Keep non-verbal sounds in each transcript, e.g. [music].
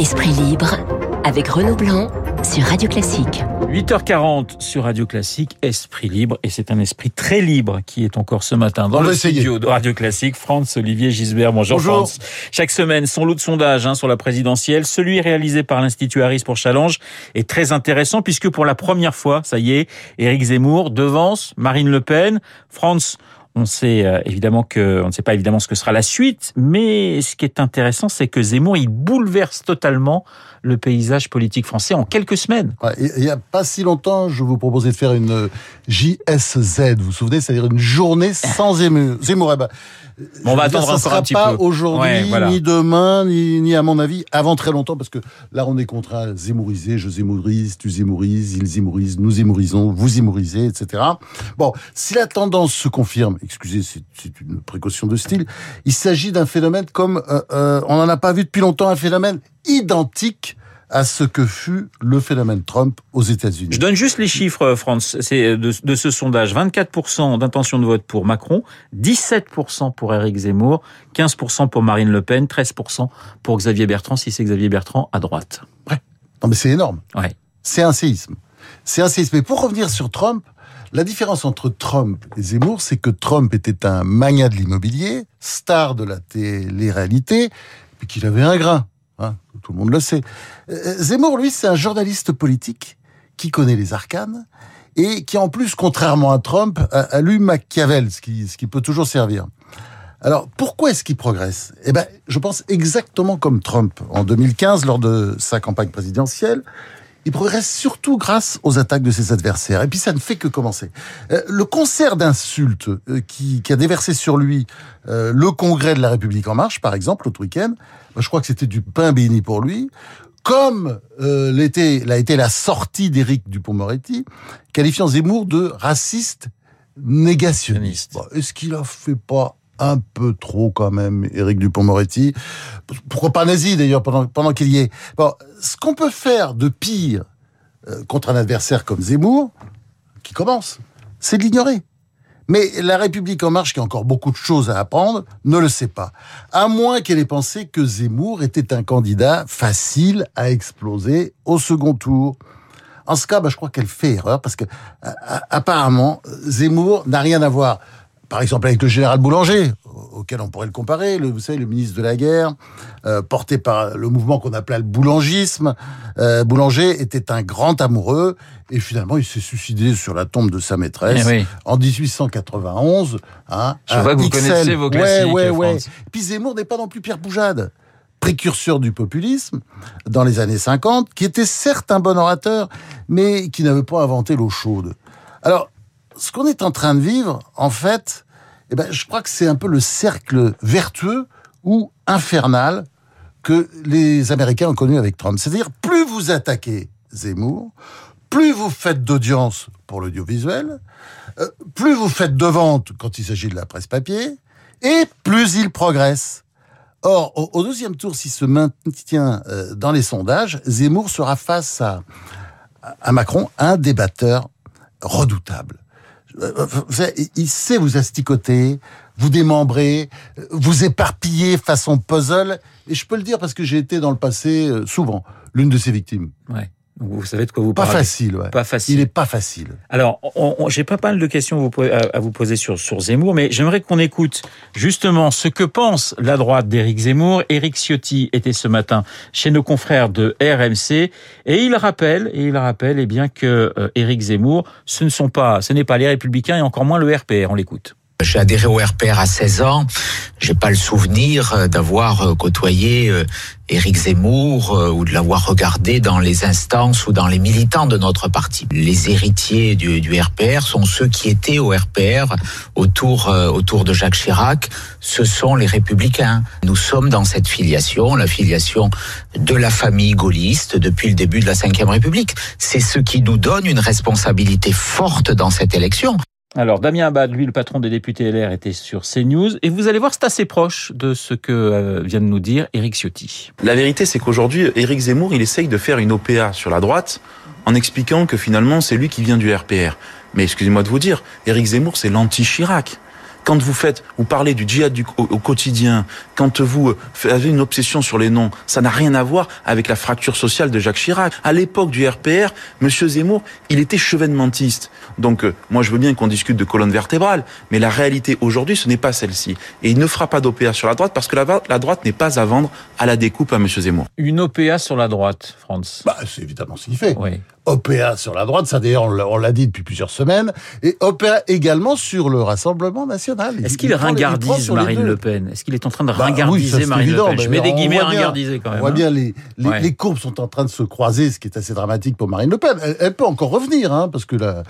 Esprit libre avec Renaud Blanc sur Radio Classique. 8h40 sur Radio Classique, Esprit libre, et c'est un esprit très libre qui est encore ce matin dans On le studio de Radio Classique. France Olivier Gisbert, bonjour, Bonjour. France. Chaque semaine, son lot de sondages hein, sur la présidentielle, celui réalisé par l'Institut Harris pour Challenge est très intéressant puisque pour la première fois, ça y est, Éric Zemmour devance Marine Le Pen. France, on sait euh, évidemment que on ne sait pas évidemment ce que sera la suite, mais ce qui est intéressant, c'est que Zemmour il bouleverse totalement le paysage politique français en quelques semaines. Ouais, Il n'y a pas si longtemps, je vous proposais de faire une euh, JSZ, vous vous souvenez, c'est-à-dire une journée sans [laughs] Zemmour. Zemmour, eh ben, Bon, on va dire, attendre ça encore un petit pas peu. aujourd'hui, Ouais, voilà. ni demain, ni, ni à mon avis, avant très longtemps, parce que là, on est contraint à zémouriser, je zémourise, tu zémourises, il zémourise, nous zémourisons, vous zémourisez, etc. Bon, si la tendance se confirme, excusez, c'est une précaution de style, il s'agit d'un phénomène comme, euh, euh, on n'en a pas vu depuis longtemps, un phénomène identique à ce que fut le phénomène Trump aux États-Unis. Je donne juste les chiffres, France, c'est de, de ce sondage. 24% d'intention de vote pour Macron, 17% pour Éric Zemmour, 15% pour Marine Le Pen, 13% pour Xavier Bertrand, si c'est Xavier Bertrand à droite. Non, mais c'est énorme. Ouais. C'est un séisme. C'est un séisme. Mais pour revenir sur Trump, la différence entre Trump et Zemmour, c'est que Trump était un magnat de l'immobilier, star de la télé-réalité, puis qu'il avait un grain. Hein, tout le monde le sait. Euh, Zemmour, lui, c'est un journaliste politique qui connaît les arcanes et qui, en plus, contrairement à Trump, a, lu Machiavel, ce qui, ce qui peut toujours servir. Alors, pourquoi est-ce qu'il progresse? Eh ben, je pense exactement comme Trump en 2015 lors de sa campagne présidentielle. Il progresse surtout grâce aux attaques de ses adversaires. Et puis ça ne fait que commencer. Euh, le concert d'insultes euh, qui, qui a déversé sur lui euh, le Congrès de la République en marche, par exemple, l'autre week-end, je crois que c'était du pain béni pour lui. Comme l'était- l'a été la sortie d'Éric Dupont-Moretti, qualifiant Zemmour de raciste négationniste. Bon, Est-ce qu'il a fait pas un peu trop quand même, Éric Dupont-Moretti Pourquoi pas nazi d'ailleurs pendant, pendant qu'il y est? Bon, ce qu'on peut faire de pire euh, contre un adversaire comme Zemmour, qui commence, c'est de l'ignorer. Mais la République en marche, qui a encore beaucoup de choses à apprendre, ne le sait pas. À moins qu'elle ait pensé que Zemmour était un candidat facile à exploser au second tour. En ce cas, bah, je crois qu'elle fait erreur parce que a- a- apparemment Zemmour n'a rien à voir, par exemple avec le général Boulanger, au- auquel on pourrait le comparer, le, vous savez, le ministre de la guerre, euh, porté par le mouvement qu'on appelait le boulangisme. Euh, Boulanger était un grand amoureux et finalement il s'est suicidé sur la tombe de sa maîtresse Eh oui. en 1891. Hein, Je vois que vous connaissez vos Ouais, classiques, ouais, ouais. France. Puis Zemmour n'est pas non plus Pierre Poujade, précurseur du populisme dans les années 50, qui était certes un bon orateur, mais qui n'avait pas inventé l'eau chaude. Alors, ce qu'on est en train de vivre, en fait, eh ben, je crois que c'est un peu le cercle vertueux ou infernal que les Américains ont connu avec Trump. C'est-à-dire, plus vous attaquez Zemmour, plus vous faites d'audience pour l'audiovisuel, euh, plus vous faites de ventes quand il s'agit de la presse papier, et plus il progresse. Or, au, au deuxième tour, s'il se maintient euh, dans les sondages, Zemmour sera face à, à Macron, un débatteur redoutable. Euh, il- sait vous asticoter, vous démembrer, vous éparpiller façon puzzle. Et je peux le dire parce que j'ai été dans le passé euh, souvent l'une de ses victimes. Ouais. Donc, vous savez de quoi vous Pas parlez. facile, ouais. Pas facile. Il est pas facile. Alors, j'ai pas mal de questions vous à vous poser sur, sur Zemmour, mais j'aimerais qu'on écoute justement ce que pense la droite d'Éric Zemmour. Éric Ciotti était ce matin chez nos confrères de RMC et il rappelle, et il rappelle, eh bien que euh, Éric Zemmour, ce ne sont pas, ce n'est pas les Républicains et encore moins le RPR. On l'écoute. J'ai adhéré au RPR à 16 ans. J'ai pas le souvenir euh, d'avoir euh, côtoyé euh, Éric Zemmour ou de l'avoir regardé dans les instances ou dans les militants de notre parti. Les héritiers du, du RPR sont ceux qui étaient au RPR autour autour de Jacques Chirac. Ce sont les républicains. Nous sommes dans cette filiation, la filiation de la famille gaulliste depuis le début de la Ve République. C'est ce qui nous donne une responsabilité forte dans cette élection. Alors, Damien Abad, lui, le patron des députés LR, était sur CNews. Et vous allez voir, c'est assez proche de ce que euh, vient de nous dire Éric Ciotti. La vérité, c'est qu'aujourd'hui, Éric Zemmour, il essaye de faire une OPA sur la droite en expliquant que finalement, c'est lui qui vient du RPR. Mais excusez-moi de vous dire, Éric Zemmour, c'est l'anti-Chirac. Quand vous faites, vous parlez du djihad du, au, au, quotidien, quand vous avez une obsession sur les noms, ça n'a rien à voir avec la fracture sociale de Jacques Chirac. À l'époque du RPR, Monsieur Zemmour, il était chevènementiste. Donc, euh, moi, je veux bien qu'on discute de colonne vertébrale, mais la réalité aujourd'hui, ce n'est pas celle-ci. Et il ne fera pas d'OPA sur la droite parce que la, la droite n'est pas à vendre à la découpe à Monsieur Zemmour. Une OPA sur la droite, France. Bah, c'est évidemment ce qu'il fait. Oui. OPA sur la droite, ça d'ailleurs on l'a dit depuis plusieurs semaines, et OPA également sur le Rassemblement national. Est-ce qu'il ringardise Marine Le Pen? Est-ce qu'il est en train de ringardiser bah, oui, Marine évident, Le Pen? Je mets des guillemets ringardiser quand même. On voit bien les, les, ouais. les, courbes sont en train de se croiser, ce qui est assez dramatique pour Marine Le Pen. Elle, elle peut encore revenir, hein, parce que là,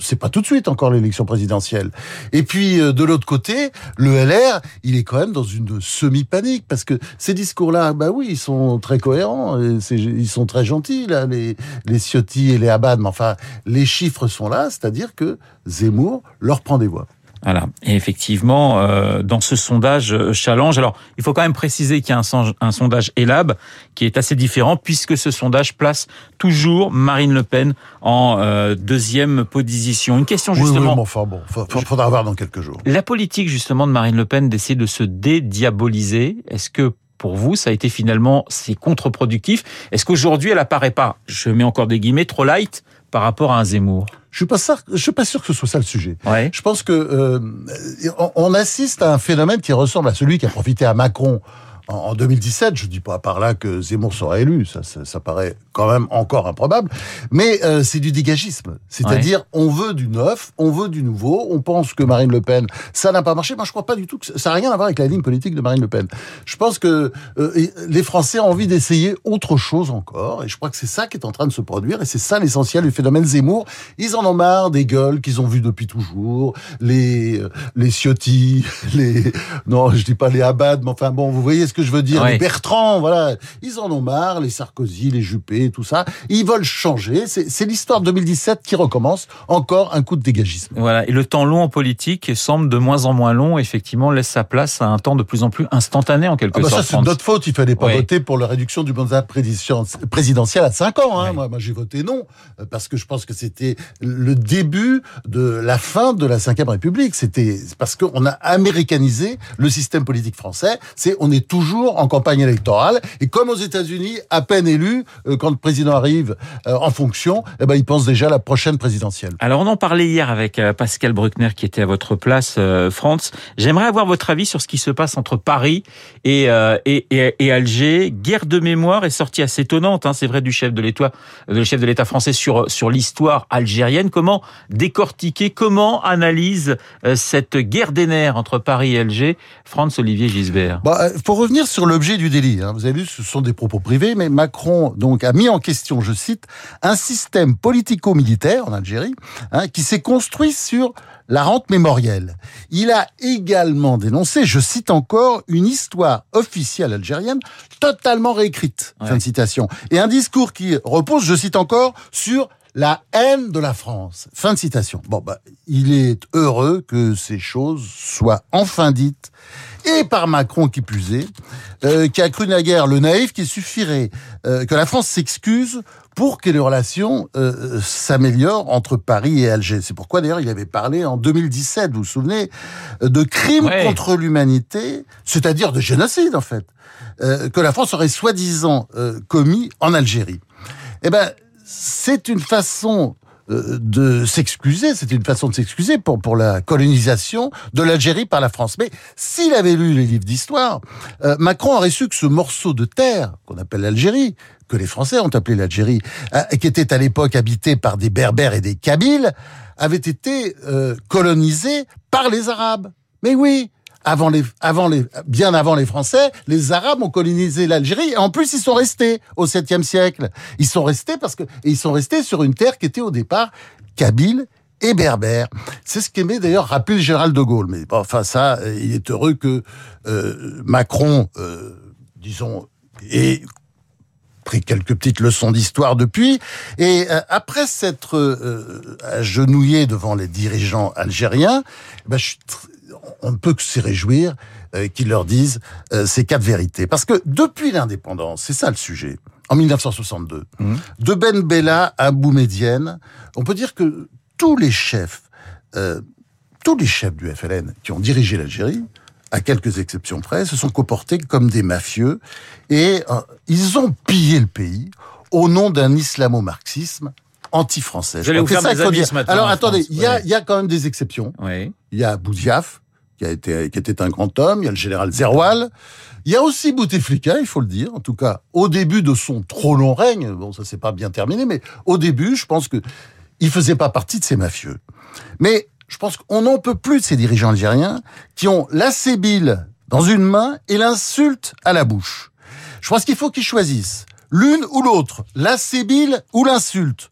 c'est pas tout de suite encore l'élection présidentielle. Et puis euh, de l'autre côté, le LR, il est quand même dans une semi-panique, parce que ces discours-là, bah oui, ils sont très cohérents, ils sont très gentils là, les, les Ciotti et les Abad, mais enfin, les chiffres sont là, c'est-à-dire que Zemmour leur prend des voix. Voilà. Et effectivement, euh, dans ce sondage euh, challenge, alors il faut quand même préciser qu'il y a un, un, sondage ELAB qui est assez différent puisque ce sondage place toujours Marine Le Pen en euh, deuxième position. Une question justement. Oui, oui, mais enfin bon, faudra voir dans quelques jours. La politique justement de Marine Le Pen d'essayer de se dédiaboliser, est-ce que pour vous, ça a été finalement c'est contre-productif? Est-ce qu'aujourd'hui elle apparaît pas, je mets encore des guillemets, trop light par rapport à un Zemmour je suis pas sûr, je suis pas sûr que ce soit ça le sujet. Ouais. Je pense que euh, on assiste à un phénomène qui ressemble à celui qui a profité à Macron en 2017, je dis pas par là que Zemmour sera élu, ça, ça, ça paraît quand même encore improbable, mais euh, c'est du dégagisme. C'est-à-dire, ouais. on veut du neuf, on veut du nouveau, on pense que Marine Le Pen, ça n'a pas marché. Moi, je crois pas du tout que ça n'a rien à voir avec la ligne politique de Marine Le Pen. Je pense que euh, les Français ont envie d'essayer autre chose encore, et je crois que c'est ça qui est en train de se produire, et c'est ça l'essentiel du phénomène Zemmour. Ils en ont marre des gueules qu'ils ont vues depuis toujours, les les Ciotti, [laughs] les non, je dis pas les Abad, mais enfin bon, vous voyez ce que je veux dire, Ouais. les Bertrand, voilà, ils en ont marre, les Sarkozy, les Juppé, tout ça. Ils veulent changer. C'est l'histoire de 2017 qui recommence. Encore un coup de dégagisme. Voilà. Et le temps long en politique semble de moins en moins long. Effectivement, laisse sa place à un temps de plus en plus instantané en quelque Ah bah sorte. ça, c'est notre faute. Il fallait pas Ouais. voter pour la réduction du mandat président- présidentiel à 5 ans. Hein. Ouais. Moi, moi j'ai voté non, parce que je pense que c'était le début de la fin de la Ve République. C'était parce qu'on a américanisé le système politique français. C'est on est toujours en campagne électorale. Et comme aux États-Unis, à peine élu, euh, quand le président arrive euh, en fonction, eh ben, il pense déjà à la prochaine présidentielle. Alors on en parlait hier avec euh, Pascal Bruckner qui était à votre place, euh, France. J'aimerais avoir votre avis sur ce qui se passe entre Paris et, euh, et, et, et Alger. Guerre de mémoire est sortie assez étonnante, hein, c'est vrai, du chef de l'État, le chef de l'État français sur sur l'histoire algérienne. Comment décortiquer, comment analyse euh, cette guerre des nerfs entre Paris et Alger, France Olivier Gisbert. Bah, pour revenir sur l'objet du délit, hein, vous avez vu, ce sont des propos privés, mais Macron donc a mis en question, je cite, un système politico-militaire en Algérie hein, qui s'est construit sur la rente mémorielle. Il a également dénoncé, je cite encore, une histoire officielle algérienne totalement réécrite. Ouais. Fin de citation. Et un discours qui repose, je cite encore, sur la haine de la France. Fin de citation. Bon, bah, il est heureux que ces choses soient enfin dites, et par Macron qui plus est, euh, qui a cru naguère le naïf qu'il suffirait euh, que la France s'excuse pour que les relations euh, s'améliorent entre Paris et Alger. C'est pourquoi d'ailleurs il avait parlé en 2017, vous vous souvenez, de crimes Ouais. contre l'humanité, c'est-à-dire de génocide en fait, euh, que la France aurait soi-disant euh, commis en Algérie. Eh ben, c'est une façon euh, de s'excuser, c'est une façon de s'excuser pour, pour la colonisation de l'Algérie par la France. Mais s'il avait lu les livres d'histoire, euh, Macron aurait su que ce morceau de terre qu'on appelle l'Algérie, que les Français ont appelé l'Algérie, euh, qui était à l'époque habité par des Berbères et des Kabyles, avait été euh, colonisé par les Arabes. Mais oui, avant les, bien avant les Français, les Arabes ont colonisé l'Algérie. En plus, ils sont restés au 7e siècle. Ils sont restés parce que, ils sont restés sur une terre qui était au départ kabyle et berbère. C'est ce qu'aimait d'ailleurs rappeler le général de Gaulle. Mais enfin ça, il est heureux que euh, Macron, euh, disons, ait pris quelques petites leçons d'histoire depuis. Et euh, après s'être agenouillé devant les dirigeants algériens, ben, je suis on ne peut que se réjouir euh, qu'ils leur disent euh, ces quatre vérités. Parce que depuis l'indépendance, c'est ça le sujet, en 1962, Mhm. de Ben Bella à Boumedienne, on peut dire que tous les chefs, euh, tous les chefs du FLN qui ont dirigé l'Algérie, à quelques exceptions près, se sont comportés comme des mafieux et euh, ils ont pillé le pays au nom d'un islamo-marxisme anti-français. Alors en attendez, il y, a, ouais. y a quand même des exceptions. Oui. Il y a Boudiaf, qui, a été, qui était un grand homme, il y a le général Zerwal, il y a aussi Bouteflika, il faut le dire, en tout cas, au début de son trop long règne, bon, ça s'est pas bien terminé, mais au début, je pense que il faisait pas partie de ces mafieux. Mais je pense qu'on n'en peut plus de ces dirigeants algériens qui ont la sébile dans une main et l'insulte à la bouche. Je pense qu'il faut qu'ils choisissent l'une ou l'autre, la sébile ou l'insulte.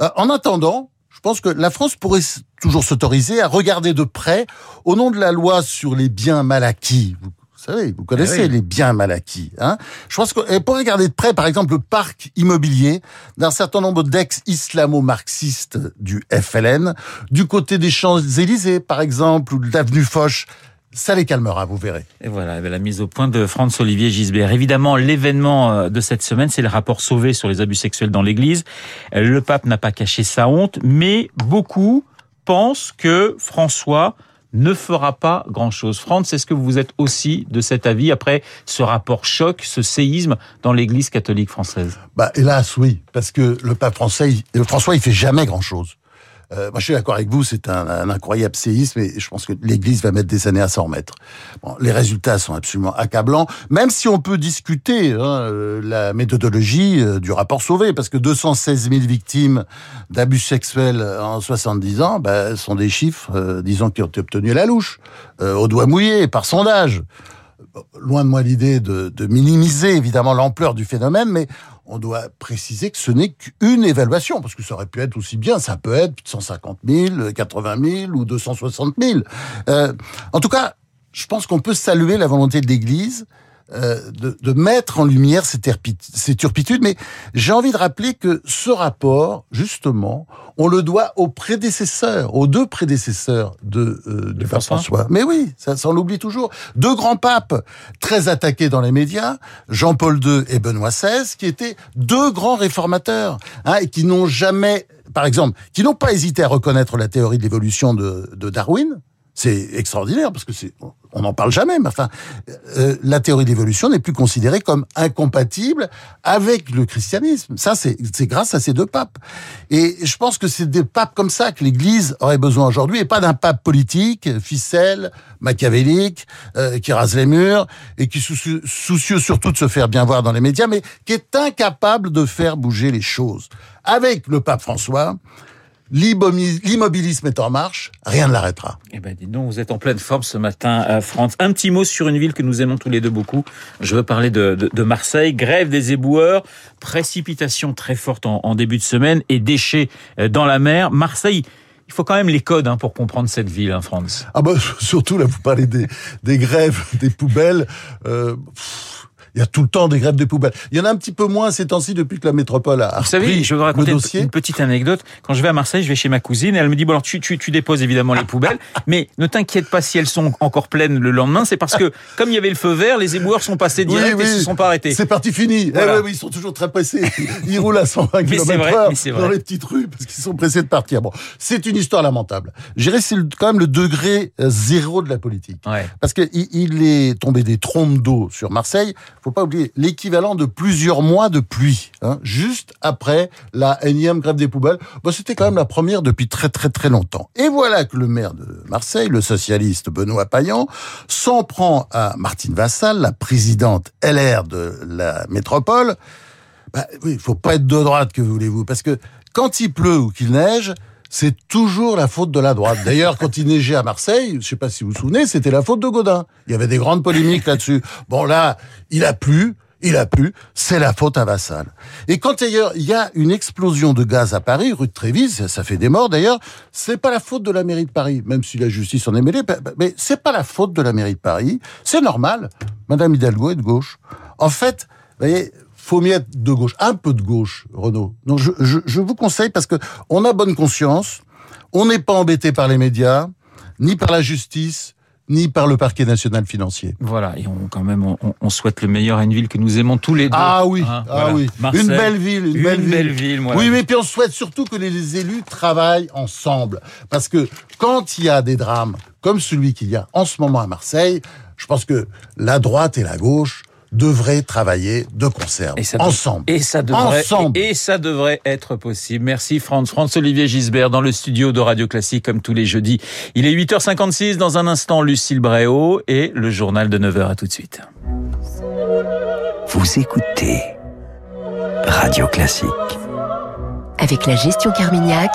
Euh, en attendant, je pense que la France pourrait toujours s'autoriser à regarder de près, au nom de la loi sur les biens mal acquis. Vous, savez, vous connaissez Eh oui. les biens mal acquis. Hein je pense qu'elle pourrait regarder de près, par exemple, le parc immobilier d'un certain nombre d'ex-islamo-marxistes du FLN, du côté des Champs-Élysées, par exemple, ou de l'avenue Foch. Ça les calmera, vous verrez. Et voilà, eh la mise au point de Franz-Olivier Gisbert. Évidemment, l'événement euh, de cette semaine, c'est le rapport Sauvé sur les abus sexuels dans l'Église. Euh, Le pape n'a pas caché sa honte, mais beaucoup pensent que François ne fera pas grand-chose. Franz, est-ce que vous êtes aussi de cet avis après ce rapport choc, ce séisme dans l'Église catholique française? Bah, hélas, oui, parce que le pape français, François, il fait jamais grand-chose. Euh, moi, je suis d'accord avec vous, c'est un, incroyable séisme et je pense que l'Église va mettre des années à s'en remettre. Bon, les résultats sont absolument accablants, même si on peut discuter hein, euh, la méthodologie euh, du rapport Sauvé, parce que 216 000 victimes d'abus sexuels en 70 ans bah, sont des chiffres, disons, qui ont été obtenus à la louche, au doigt mouillé, par sondage loin de moi l'idée de minimiser évidemment l'ampleur du phénomène, mais on doit préciser que ce n'est qu'une évaluation, parce que ça aurait pu être aussi bien, ça peut être 150 000, 80 000 ou 260 000. Euh, en tout cas, je pense qu'on peut saluer la volonté de l'Église euh, de, de mettre en lumière ces, turpitudes, mais j'ai envie de rappeler que ce rapport, justement, on le doit aux prédécesseurs, aux deux prédécesseurs de, euh, pape François François. Mais oui, ça, ça on l'oublie toujours. Deux grands papes très attaqués dans les médias, Jean-Paul II et Benoît XVI, qui étaient deux grands réformateurs, hein, et qui n'ont jamais, par exemple, qui n'ont pas hésité à reconnaître la théorie de l'évolution de, de Darwin. C'est extraordinaire parce que c'est, on n'en parle jamais, mais enfin, euh, la théorie de l'évolution n'est plus considérée comme incompatible avec le christianisme. Ça, c'est, c'est grâce à ces deux papes. Et je pense que c'est des papes comme ça que l'Église aurait besoin aujourd'hui, et pas d'un pape politique, ficelle, machiavélique, euh, qui rase les murs et qui soucieux, surtout de se faire bien voir dans les médias, mais qui est incapable de faire bouger les choses. Avec le pape François, l'immobilisme est en marche, rien ne l'arrêtera. Eh ben, dis donc, vous êtes en pleine forme ce matin, euh, Franz. Un petit mot sur une ville que nous aimons tous les deux beaucoup. Je veux parler de, de, de Marseille. Grève des éboueurs, précipitation très forte en, en début de semaine et déchets euh, dans la mer. Marseille, il faut quand même les codes hein, pour comprendre cette ville, hein, Franz. Ah bah surtout là, vous parlez des, des grèves, des poubelles. Euh, pff, il y a tout le temps des grèves des poubelles. Il y en a un petit peu moins ces temps-ci depuis que la métropole a Vous savez, je vais vous raconter une, petite anecdote. Quand je vais à Marseille, je vais chez ma cousine et elle me dit bon alors tu, tu, tu déposes évidemment les poubelles, mais ne t'inquiète pas si elles sont encore pleines le lendemain, c'est parce que comme il y avait le feu vert, les éboueurs sont passés direct Oui, et oui. se sont pas arrêtés. C'est parti fini. Voilà. Eh ouais, oui, ils sont toujours très pressés. Ils roulent à 120 Mais c'est km vrai, heure mais c'est dans les petites rues parce qu'ils sont pressés de partir. Bon, c'est une histoire lamentable. Je dirais que c'est quand même le degré euh, zéro de la politique. Ouais. Parce qu'il il est tombé des trompes d'eau sur Marseille. Faut pas oublier l'équivalent de plusieurs mois de pluie, hein, juste après la énième grève des poubelles. Bon, c'était quand même la première depuis très très très longtemps. Et voilà que le maire de Marseille, le socialiste Benoît Payan, s'en prend à Martine Vassal, la présidente LR de la métropole. Bah, oui, il faut pas être de droite, que voulez-vous? Parce que quand il pleut ou qu'il neige, c'est toujours la faute de la droite. D'ailleurs, quand il neigeait à Marseille, je sais pas si vous vous souvenez, c'était la faute de Godin. Il y avait des grandes polémiques là-dessus. Bon, là, il a plu. Il a plu, c'est la faute à Vassal. Et quand d'ailleurs il y a une explosion de gaz à Paris, rue de Trévise, ça, fait des morts d'ailleurs, c'est pas la faute de la mairie de Paris, même si la justice en est mêlée, mais c'est pas la faute de la mairie de Paris, c'est normal. Madame Hidalgo est de gauche. En fait, vous voyez, faut mieux être de gauche, un peu de gauche, Renaud. Donc je, je, je vous conseille parce que on a bonne conscience, on n'est pas embêté par les médias, ni par la justice, ni par le parquet national financier. Voilà, et on, quand même, on, on souhaite le meilleur à une ville que nous aimons tous les deux. Ah oui, Hein, ah voilà. oui. Marseille, une belle ville, une, une belle ville. belle ville, voilà. Oui, mais puis on souhaite surtout que les élus travaillent ensemble. Parce que quand il y a des drames comme celui qu'il y a en ce moment à Marseille, je pense que la droite et la gauche devraient travailler de concert, Et ça, ensemble. Et ça devrait, Ensemble. et ça devrait être possible. Merci Franz. Franz-Olivier Gisbert dans le studio de Radio Classique comme tous les jeudis. Il est 8h56 dans un instant Lucille Bréau et le journal de 9h à tout de suite. Vous écoutez Radio Classique. Avec la gestion Carmignac,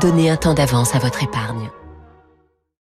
donnez un temps d'avance à votre épargne.